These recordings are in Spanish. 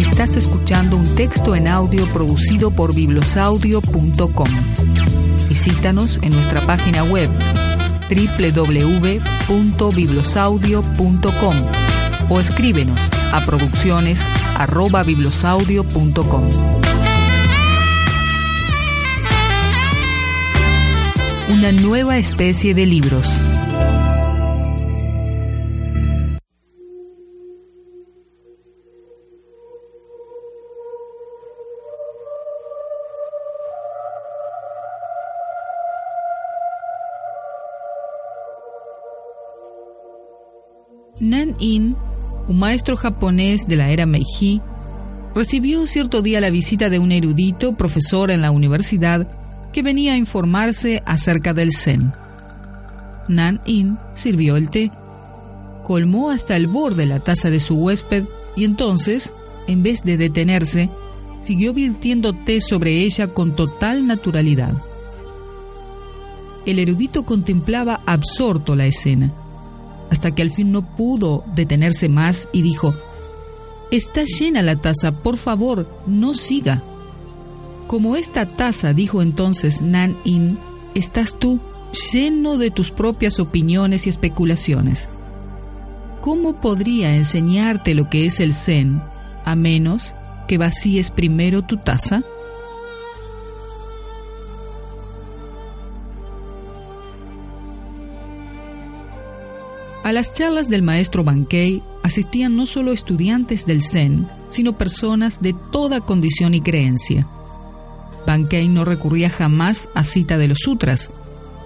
Estás escuchando un texto en audio producido por biblosaudio.com. Visítanos en nuestra página web www.biblosaudio.com o escríbenos a producciones@biblosaudio.com. Una nueva especie de libros. Nan In, un maestro japonés de la era Meiji, recibió cierto día la visita de un erudito profesor en la universidad que venía a informarse acerca del Zen. Nan In sirvió el té, colmó hasta el borde la taza de su huésped y entonces, en vez de detenerse, siguió virtiendo té sobre ella con total naturalidad. El erudito contemplaba absorto la escena hasta que al fin no pudo detenerse más y dijo, Está llena la taza, por favor, no siga. Como esta taza, dijo entonces Nan In, estás tú lleno de tus propias opiniones y especulaciones. ¿Cómo podría enseñarte lo que es el Zen a menos que vacíes primero tu taza? A las charlas del maestro Bankei asistían no solo estudiantes del Zen, sino personas de toda condición y creencia. Bankei no recurría jamás a cita de los sutras,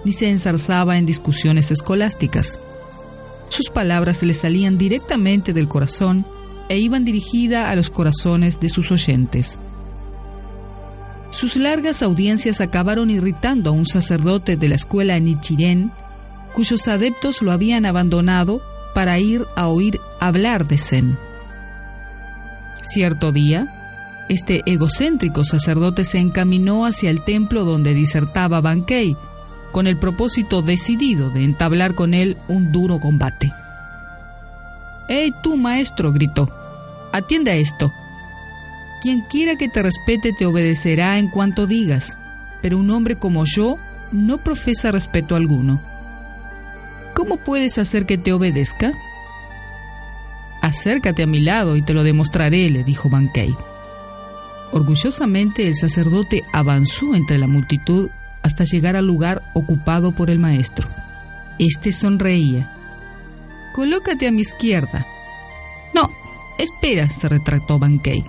ni se ensarzaba en discusiones escolásticas. Sus palabras le salían directamente del corazón e iban dirigidas a los corazones de sus oyentes. Sus largas audiencias acabaron irritando a un sacerdote de la escuela Nichiren cuyos adeptos lo habían abandonado para ir a oír hablar de Zen. Cierto día, este egocéntrico sacerdote se encaminó hacia el templo donde disertaba Bankei, con el propósito decidido de entablar con él un duro combate. ¡Ey tú, maestro! gritó. Atiende a esto. Quien quiera que te respete te obedecerá en cuanto digas, pero un hombre como yo no profesa respeto alguno. ¿Cómo puedes hacer que te obedezca? Acércate a mi lado y te lo demostraré, le dijo Bankei. Orgullosamente el sacerdote avanzó entre la multitud hasta llegar al lugar ocupado por el maestro. Este sonreía. Colócate a mi izquierda. No, espera, se retractó Bankei.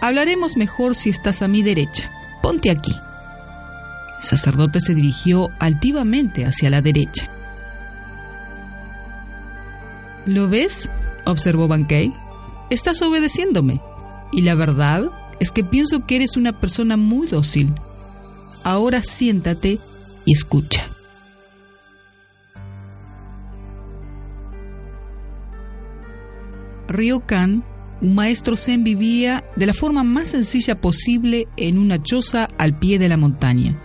Hablaremos mejor si estás a mi derecha. Ponte aquí. El sacerdote se dirigió altivamente hacia la derecha. ¿Lo ves? observó Bankei. Estás obedeciéndome. Y la verdad es que pienso que eres una persona muy dócil. Ahora siéntate y escucha. Ryokan, un maestro zen, vivía de la forma más sencilla posible en una choza al pie de la montaña.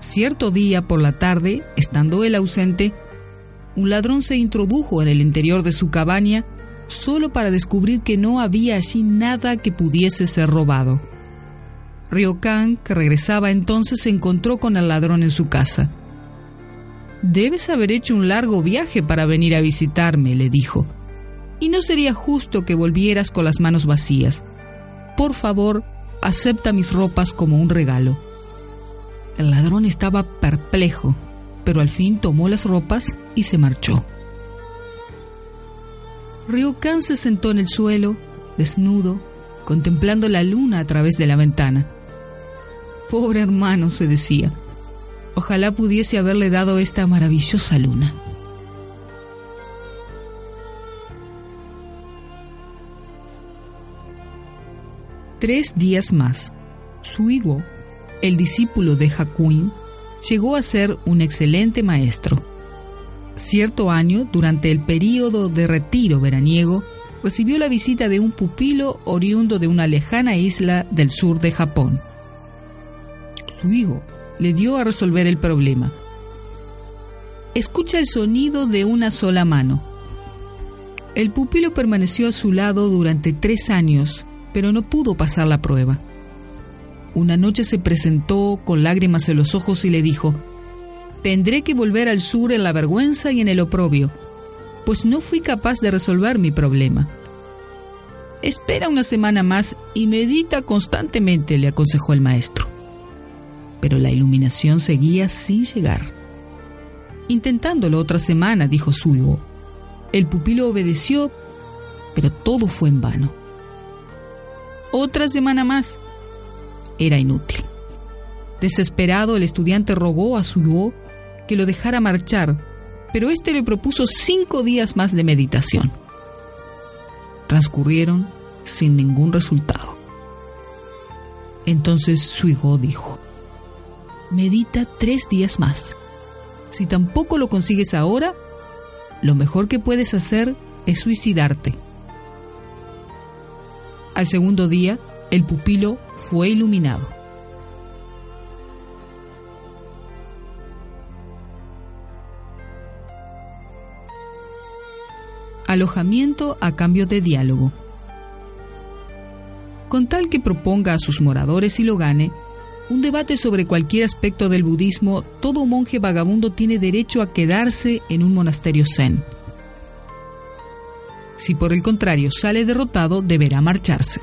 Cierto día por la tarde, estando él ausente, un ladrón se introdujo en el interior de su cabaña solo para descubrir que no había allí nada que pudiese ser robado. Ryokan, que regresaba entonces, se encontró con el ladrón en su casa. Debes haber hecho un largo viaje para venir a visitarme, le dijo, y no sería justo que volvieras con las manos vacías. Por favor, acepta mis ropas como un regalo. El ladrón estaba perplejo pero al fin tomó las ropas y se marchó. Ryokan se sentó en el suelo, desnudo, contemplando la luna a través de la ventana. Pobre hermano, se decía. Ojalá pudiese haberle dado esta maravillosa luna. Tres días más, Suigo, el discípulo de Hakuin, llegó a ser un excelente maestro. Cierto año, durante el período de retiro veraniego, recibió la visita de un pupilo oriundo de una lejana isla del sur de Japón. Suigo le dio a resolver el problema. Escucha el sonido de una sola mano. El pupilo permaneció a su lado durante tres años, pero no pudo pasar la prueba. Una noche se presentó con lágrimas en los ojos y le dijo, Tendré que volver al sur en la vergüenza y en el oprobio, pues no fui capaz de resolver mi problema. Espera una semana más y medita constantemente, le aconsejó el maestro. Pero la iluminación seguía sin llegar. Intentándolo otra semana, dijo Suigo. El pupilo obedeció, pero todo fue en vano. Otra semana más era inútil. Desesperado, el estudiante rogó a Suyo que lo dejara marchar, pero éste le propuso cinco días más de meditación. Transcurrieron sin ningún resultado. Entonces Suigo dijo, medita tres días más. Si tampoco lo consigues ahora, lo mejor que puedes hacer es suicidarte. Al segundo día, el pupilo fue iluminado. Alojamiento a cambio de diálogo. Con tal que proponga a sus moradores y lo gane, un debate sobre cualquier aspecto del budismo, todo monje vagabundo tiene derecho a quedarse en un monasterio zen. Si por el contrario sale derrotado, deberá marcharse.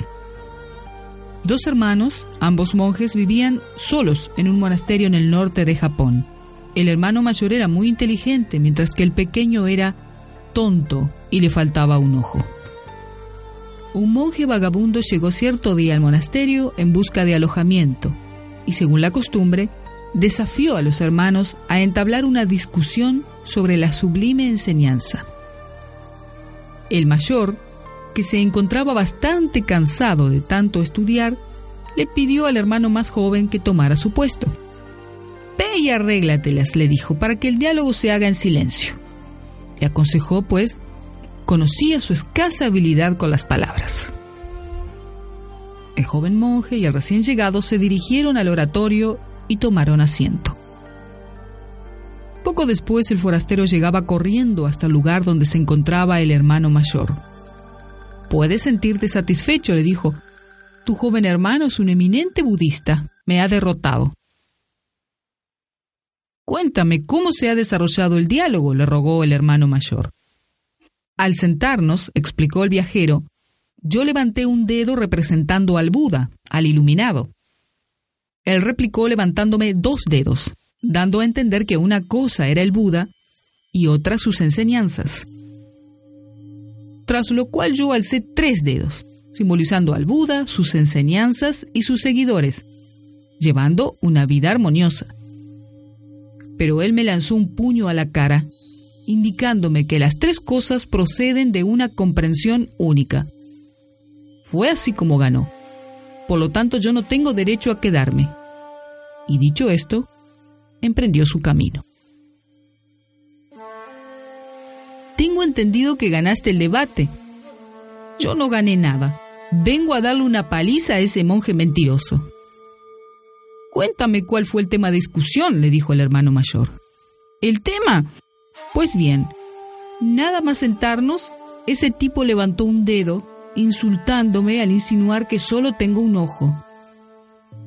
Dos hermanos, ambos monjes, vivían solos en un monasterio en el norte de Japón. El hermano mayor era muy inteligente, mientras que el pequeño era tonto y le faltaba un ojo. Un monje vagabundo llegó cierto día al monasterio en busca de alojamiento y, según la costumbre, desafió a los hermanos a entablar una discusión sobre la sublime enseñanza. El mayor, que se encontraba bastante cansado de tanto estudiar, le pidió al hermano más joven que tomara su puesto. Ve y arréglatelas, le dijo, para que el diálogo se haga en silencio. Le aconsejó, pues, conocía su escasa habilidad con las palabras. El joven monje y el recién llegado se dirigieron al oratorio y tomaron asiento. Poco después el forastero llegaba corriendo hasta el lugar donde se encontraba el hermano mayor. Puedes sentirte satisfecho, le dijo. Tu joven hermano es un eminente budista. Me ha derrotado. Cuéntame cómo se ha desarrollado el diálogo, le rogó el hermano mayor. Al sentarnos, explicó el viajero, yo levanté un dedo representando al Buda, al iluminado. Él replicó levantándome dos dedos, dando a entender que una cosa era el Buda y otra sus enseñanzas tras lo cual yo alcé tres dedos, simbolizando al Buda, sus enseñanzas y sus seguidores, llevando una vida armoniosa. Pero él me lanzó un puño a la cara, indicándome que las tres cosas proceden de una comprensión única. Fue así como ganó. Por lo tanto, yo no tengo derecho a quedarme. Y dicho esto, emprendió su camino. Tengo entendido que ganaste el debate. Yo no gané nada. Vengo a darle una paliza a ese monje mentiroso. Cuéntame cuál fue el tema de discusión, le dijo el hermano mayor. ¿El tema? Pues bien, nada más sentarnos, ese tipo levantó un dedo, insultándome al insinuar que solo tengo un ojo.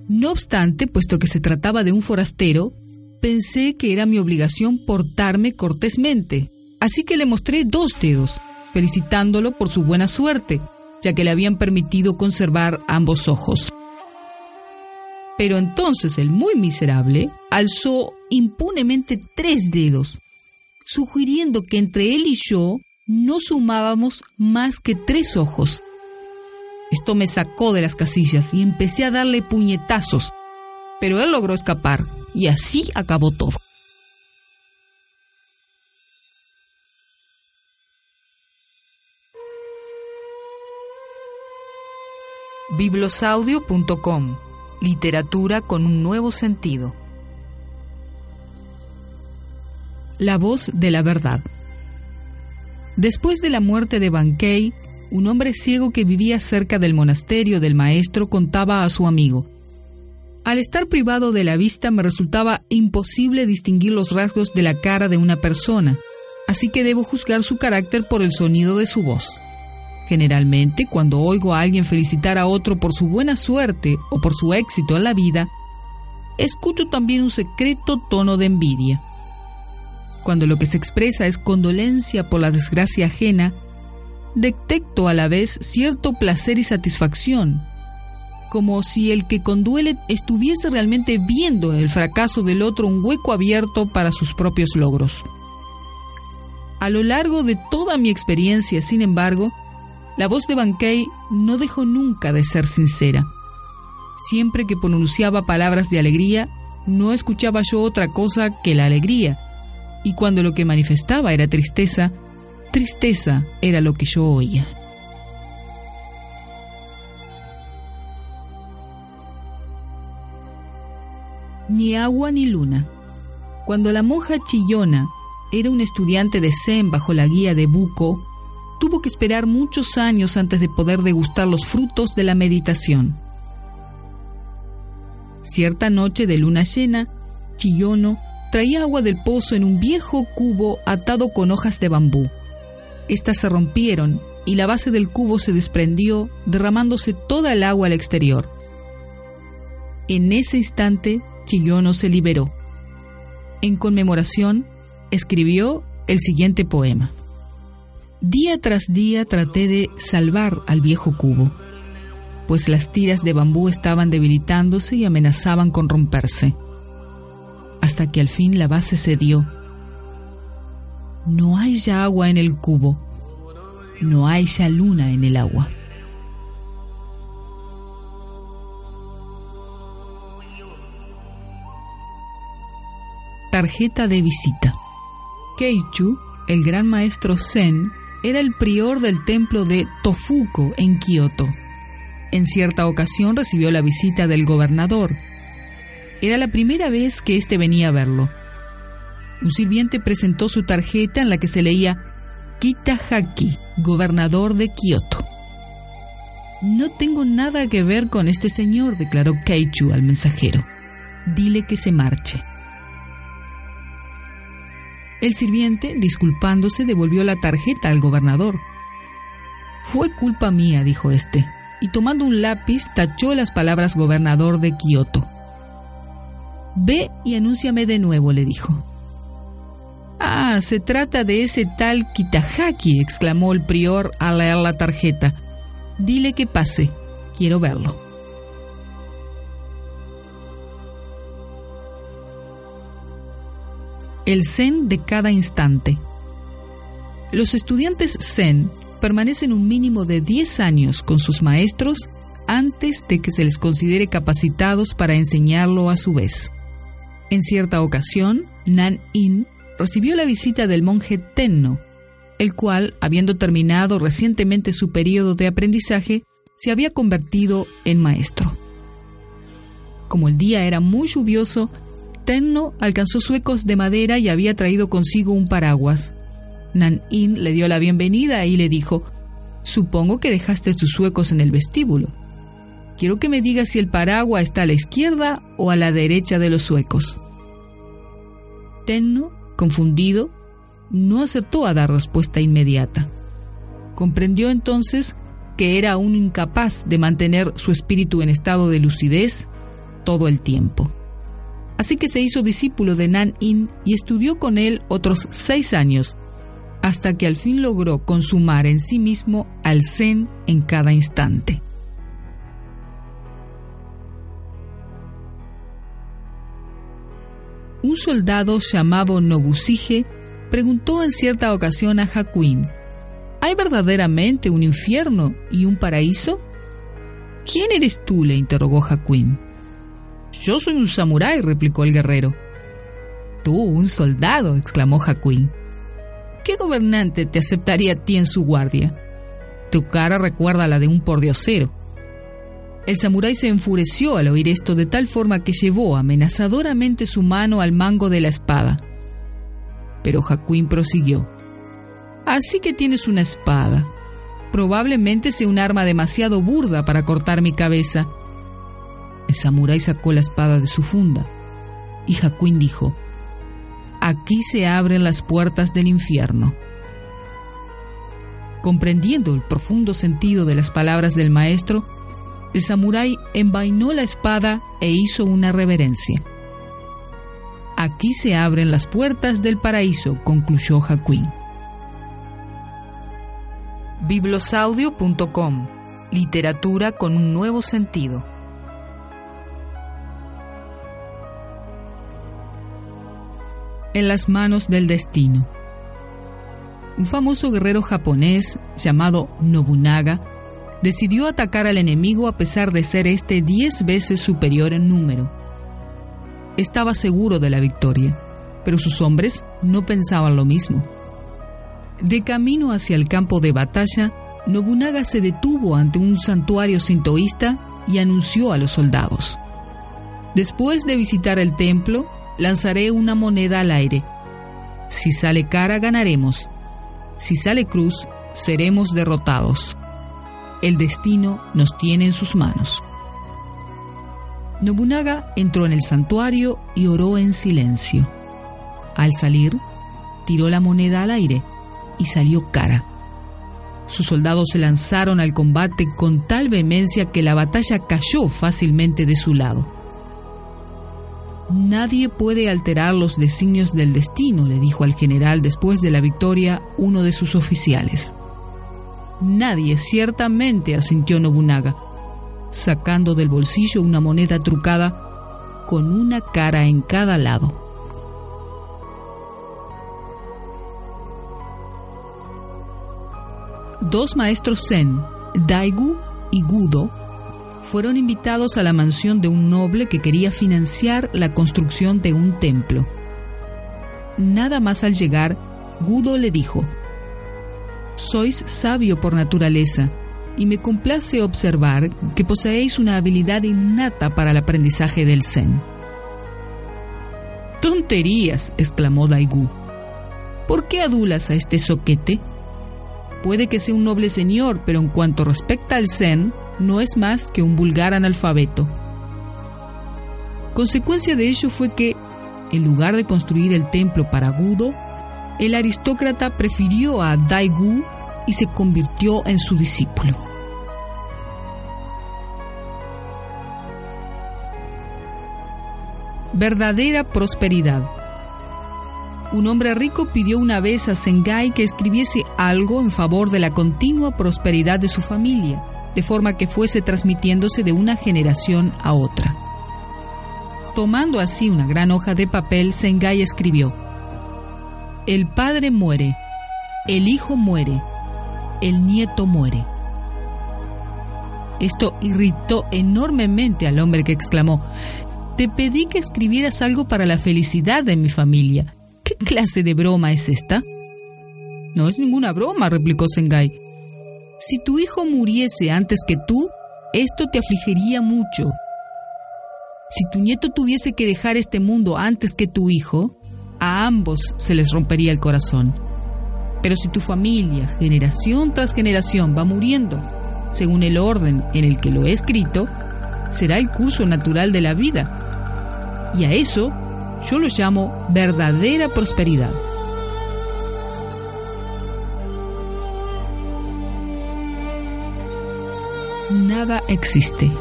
No obstante, puesto que se trataba de un forastero, pensé que era mi obligación portarme cortésmente. Así que le mostré dos dedos, felicitándolo por su buena suerte, ya que le habían permitido conservar ambos ojos. Pero entonces el muy miserable alzó impunemente tres dedos, sugiriendo que entre él y yo no sumábamos más que tres ojos. Esto me sacó de las casillas y empecé a darle puñetazos, pero él logró escapar y así acabó todo. Biblosaudio.com Literatura con un nuevo sentido. La voz de la verdad. Después de la muerte de Bankei, un hombre ciego que vivía cerca del monasterio del maestro contaba a su amigo. Al estar privado de la vista me resultaba imposible distinguir los rasgos de la cara de una persona, así que debo juzgar su carácter por el sonido de su voz. Generalmente, cuando oigo a alguien felicitar a otro por su buena suerte o por su éxito en la vida, escucho también un secreto tono de envidia. Cuando lo que se expresa es condolencia por la desgracia ajena, detecto a la vez cierto placer y satisfacción, como si el que conduele estuviese realmente viendo en el fracaso del otro un hueco abierto para sus propios logros. A lo largo de toda mi experiencia, sin embargo, la voz de Bankei no dejó nunca de ser sincera. Siempre que pronunciaba palabras de alegría, no escuchaba yo otra cosa que la alegría, y cuando lo que manifestaba era tristeza, tristeza era lo que yo oía. Ni agua ni luna. Cuando la monja chillona era un estudiante de Zen bajo la guía de Buko, tuvo que esperar muchos años antes de poder degustar los frutos de la meditación. Cierta noche de luna llena, Chiyono traía agua del pozo en un viejo cubo atado con hojas de bambú. Estas se rompieron y la base del cubo se desprendió, derramándose toda el agua al exterior. En ese instante, Chiyono se liberó. En conmemoración, escribió el siguiente poema. Día tras día traté de salvar al viejo cubo, pues las tiras de bambú estaban debilitándose y amenazaban con romperse, hasta que al fin la base cedió. No hay ya agua en el cubo, no hay ya luna en el agua. Tarjeta de visita. Keichu, el gran maestro Zen, era el prior del templo de Tofuko en Kioto. En cierta ocasión recibió la visita del gobernador. Era la primera vez que éste venía a verlo. Un sirviente presentó su tarjeta en la que se leía Kitahaki, gobernador de Kioto. No tengo nada que ver con este señor, declaró Keichu al mensajero. Dile que se marche. El sirviente, disculpándose, devolvió la tarjeta al gobernador. Fue culpa mía, dijo este, y tomando un lápiz tachó las palabras gobernador de Kioto. Ve y anúnciame de nuevo, le dijo. Ah, se trata de ese tal Kitahaki, exclamó el prior al leer la tarjeta. Dile que pase, quiero verlo. El Zen de cada instante. Los estudiantes Zen permanecen un mínimo de 10 años con sus maestros antes de que se les considere capacitados para enseñarlo a su vez. En cierta ocasión, Nan In recibió la visita del monje Tenno, el cual, habiendo terminado recientemente su periodo de aprendizaje, se había convertido en maestro. Como el día era muy lluvioso, Tenno alcanzó suecos de madera y había traído consigo un paraguas. Nan-in le dio la bienvenida y le dijo, Supongo que dejaste tus suecos en el vestíbulo. Quiero que me digas si el paraguas está a la izquierda o a la derecha de los suecos. Tenno, confundido, no acertó a dar respuesta inmediata. Comprendió entonces que era un incapaz de mantener su espíritu en estado de lucidez todo el tiempo. Así que se hizo discípulo de Nan In y estudió con él otros seis años, hasta que al fin logró consumar en sí mismo al Zen en cada instante. Un soldado llamado Nobusige preguntó en cierta ocasión a Hakuin, ¿hay verdaderamente un infierno y un paraíso? ¿Quién eres tú? le interrogó Hakuin. Yo soy un samurái, replicó el guerrero. Tú, un soldado, exclamó Hakuin. ¿Qué gobernante te aceptaría a ti en su guardia? Tu cara recuerda a la de un pordiosero. El samurái se enfureció al oír esto de tal forma que llevó amenazadoramente su mano al mango de la espada. Pero Hakuin prosiguió. Así que tienes una espada. Probablemente sea un arma demasiado burda para cortar mi cabeza. El samurái sacó la espada de su funda y Hakuin dijo, Aquí se abren las puertas del infierno. Comprendiendo el profundo sentido de las palabras del maestro, el samurái envainó la espada e hizo una reverencia. Aquí se abren las puertas del paraíso, concluyó Hakuin. Biblosaudio.com Literatura con un nuevo sentido. En las manos del destino. Un famoso guerrero japonés llamado Nobunaga decidió atacar al enemigo a pesar de ser este diez veces superior en número. Estaba seguro de la victoria, pero sus hombres no pensaban lo mismo. De camino hacia el campo de batalla, Nobunaga se detuvo ante un santuario sintoísta y anunció a los soldados. Después de visitar el templo, lanzaré una moneda al aire. Si sale cara, ganaremos. Si sale cruz, seremos derrotados. El destino nos tiene en sus manos. Nobunaga entró en el santuario y oró en silencio. Al salir, tiró la moneda al aire y salió cara. Sus soldados se lanzaron al combate con tal vehemencia que la batalla cayó fácilmente de su lado. Nadie puede alterar los designios del destino, le dijo al general después de la victoria uno de sus oficiales. Nadie, ciertamente, asintió Nobunaga, sacando del bolsillo una moneda trucada con una cara en cada lado. Dos maestros zen, Daigu y Gudo, fueron invitados a la mansión de un noble que quería financiar la construcción de un templo. Nada más al llegar, Gudo le dijo, sois sabio por naturaleza, y me complace observar que poseéis una habilidad innata para el aprendizaje del Zen. Tonterías, exclamó Daigu. ¿Por qué adulas a este soquete? Puede que sea un noble señor, pero en cuanto respecta al Zen, no es más que un vulgar analfabeto. Consecuencia de ello fue que, en lugar de construir el templo para Gudo, el aristócrata prefirió a Daigu y se convirtió en su discípulo. Verdadera prosperidad. Un hombre rico pidió una vez a Sengai que escribiese algo en favor de la continua prosperidad de su familia, de forma que fuese transmitiéndose de una generación a otra. Tomando así una gran hoja de papel, Sengai escribió, el padre muere, el hijo muere, el nieto muere. Esto irritó enormemente al hombre que exclamó, Te pedí que escribieras algo para la felicidad de mi familia. ¿Qué clase de broma es esta? No es ninguna broma, replicó Sengai. Si tu hijo muriese antes que tú, esto te afligiría mucho. Si tu nieto tuviese que dejar este mundo antes que tu hijo, a ambos se les rompería el corazón. Pero si tu familia, generación tras generación, va muriendo según el orden en el que lo he escrito, será el curso natural de la vida. Y a eso yo lo llamo verdadera prosperidad. Nada existe.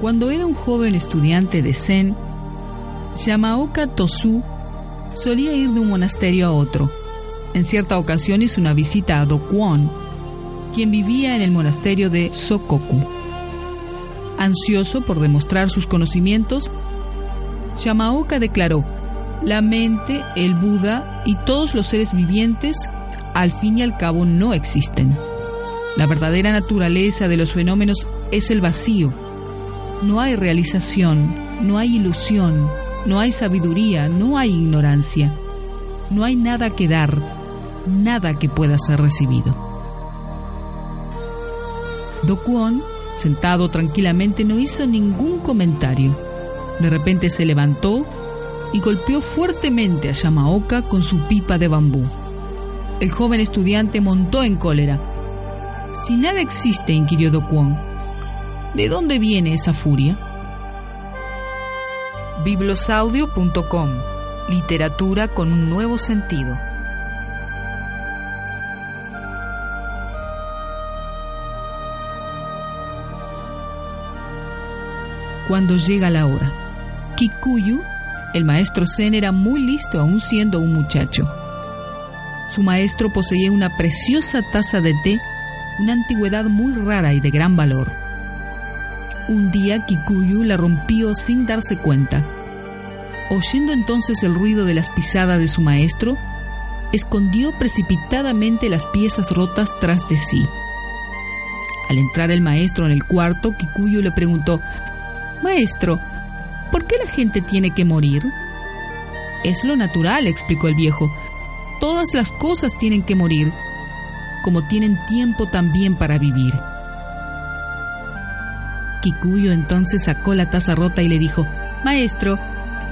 Cuando era un joven estudiante de Zen, Yamaoka Tosu solía ir de un monasterio a otro. En cierta ocasión hizo una visita a Dokuon, quien vivía en el monasterio de Sokoku. Ansioso por demostrar sus conocimientos, Yamaoka declaró, la mente, el Buda y todos los seres vivientes al fin y al cabo no existen. La verdadera naturaleza de los fenómenos es el vacío. No hay realización, no hay ilusión, no hay sabiduría, no hay ignorancia. No hay nada que dar, nada que pueda ser recibido. Do sentado tranquilamente, no hizo ningún comentario. De repente se levantó y golpeó fuertemente a Yamaoka con su pipa de bambú. El joven estudiante montó en cólera. Si nada existe, inquirió Do ¿de dónde viene esa furia? Biblosaudio.com Literatura con un nuevo sentido. Cuando llega la hora. Kikuyu, el maestro Zen, era muy listo aún siendo un muchacho. Su maestro poseía una preciosa taza de té, una antigüedad muy rara y de gran valor. Un día Kikuyu la rompió sin darse cuenta Oyendo entonces el ruido de las pisadas de su maestro, escondió precipitadamente las piezas rotas tras de sí. Al entrar el maestro en el cuarto, Kikuyo le preguntó, Maestro, ¿por qué la gente tiene que morir? Es lo natural, explicó el viejo. Todas las cosas tienen que morir, como tienen tiempo también para vivir. Kikuyo entonces sacó la taza rota y le dijo, Maestro,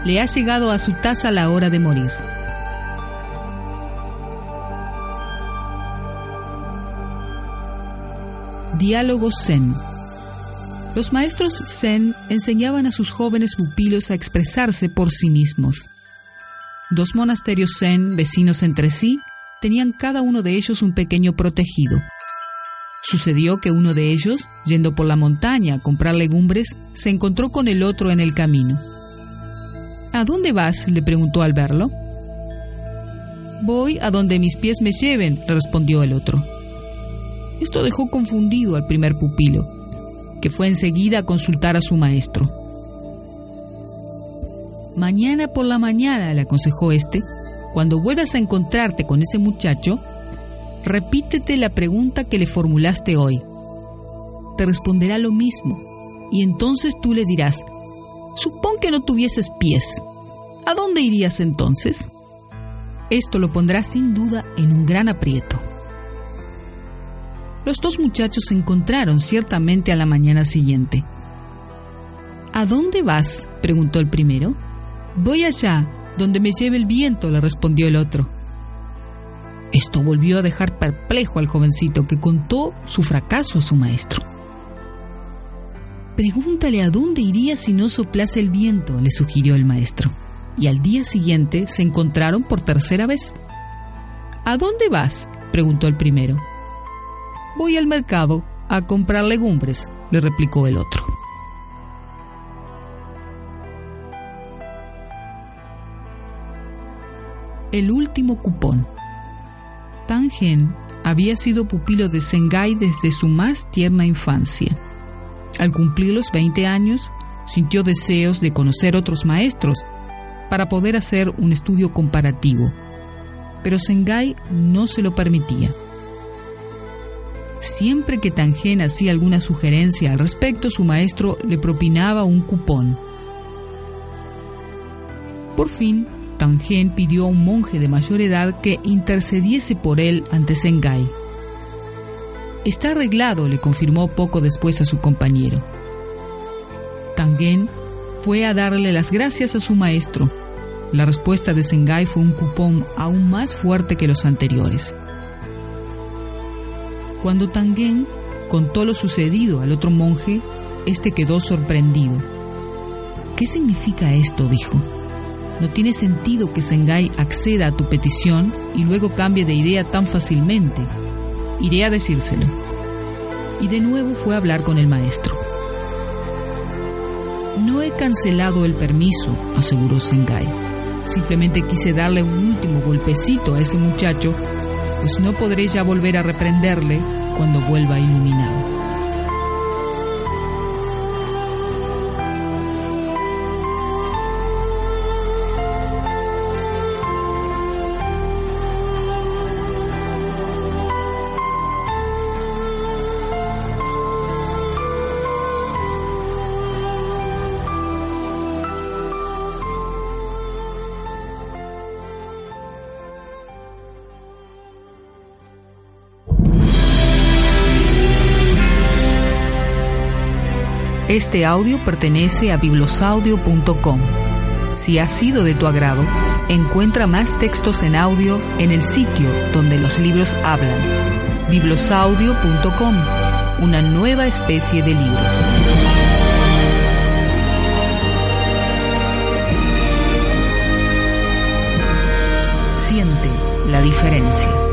le ha llegado a su taza la hora de morir. Diálogo Zen. Los maestros Zen enseñaban a sus jóvenes pupilos a expresarse por sí mismos. Dos monasterios Zen, vecinos entre sí, tenían cada uno de ellos un pequeño protegido. Sucedió que uno de ellos, yendo por la montaña a comprar legumbres, se encontró con el otro en el camino. ¿A dónde vas? le preguntó al verlo. Voy a donde mis pies me lleven, respondió el otro. Esto dejó confundido al primer pupilo, que fue enseguida a consultar a su maestro. Mañana por la mañana, le aconsejó este, cuando vuelvas a encontrarte con ese muchacho, repítete la pregunta que le formulaste hoy. Te responderá lo mismo, y entonces tú le dirás, Supón que no tuvieses pies. ¿A dónde irías entonces? Esto lo pondrá sin duda en un gran aprieto. Los dos muchachos se encontraron ciertamente a la mañana siguiente. ¿A dónde vas? preguntó el primero. Voy allá, donde me lleve el viento, le respondió el otro. Esto volvió a dejar perplejo al jovencito que contó su fracaso a su maestro. Pregúntale a dónde iría si no soplase el viento, le sugirió el maestro. Y al día siguiente se encontraron por tercera vez. ¿A dónde vas? preguntó el primero. Voy al mercado a comprar legumbres, le replicó el otro. El último cupón. Tangen había sido pupilo de Sengai desde su más tierna infancia. Al cumplir los 20 años, sintió deseos de conocer otros maestros para poder hacer un estudio comparativo, pero Sengai no se lo permitía. Siempre que Tangen hacía alguna sugerencia al respecto, su maestro le propinaba un cupón. Por fin, Tangen pidió a un monje de mayor edad que intercediese por él ante Sengai. Está arreglado, le confirmó poco después a su compañero. Tangen fue a darle las gracias a su maestro. La respuesta de Sengai fue un cupón aún más fuerte que los anteriores. Cuando Tangen contó lo sucedido al otro monje, este quedó sorprendido. ¿Qué significa esto? dijo. No tiene sentido que Sengai acceda a tu petición y luego cambie de idea tan fácilmente. Iré a decírselo. Y de nuevo fue a hablar con el maestro. No he cancelado el permiso, aseguró Sengai. Simplemente quise darle un último golpecito a ese muchacho, pues no podré ya volver a reprenderle cuando vuelva iluminado. Este audio pertenece a biblosaudio.com. Si ha sido de tu agrado, encuentra más textos en audio en el sitio donde los libros hablan. biblosaudio.com, una nueva especie de libros. Siente la diferencia.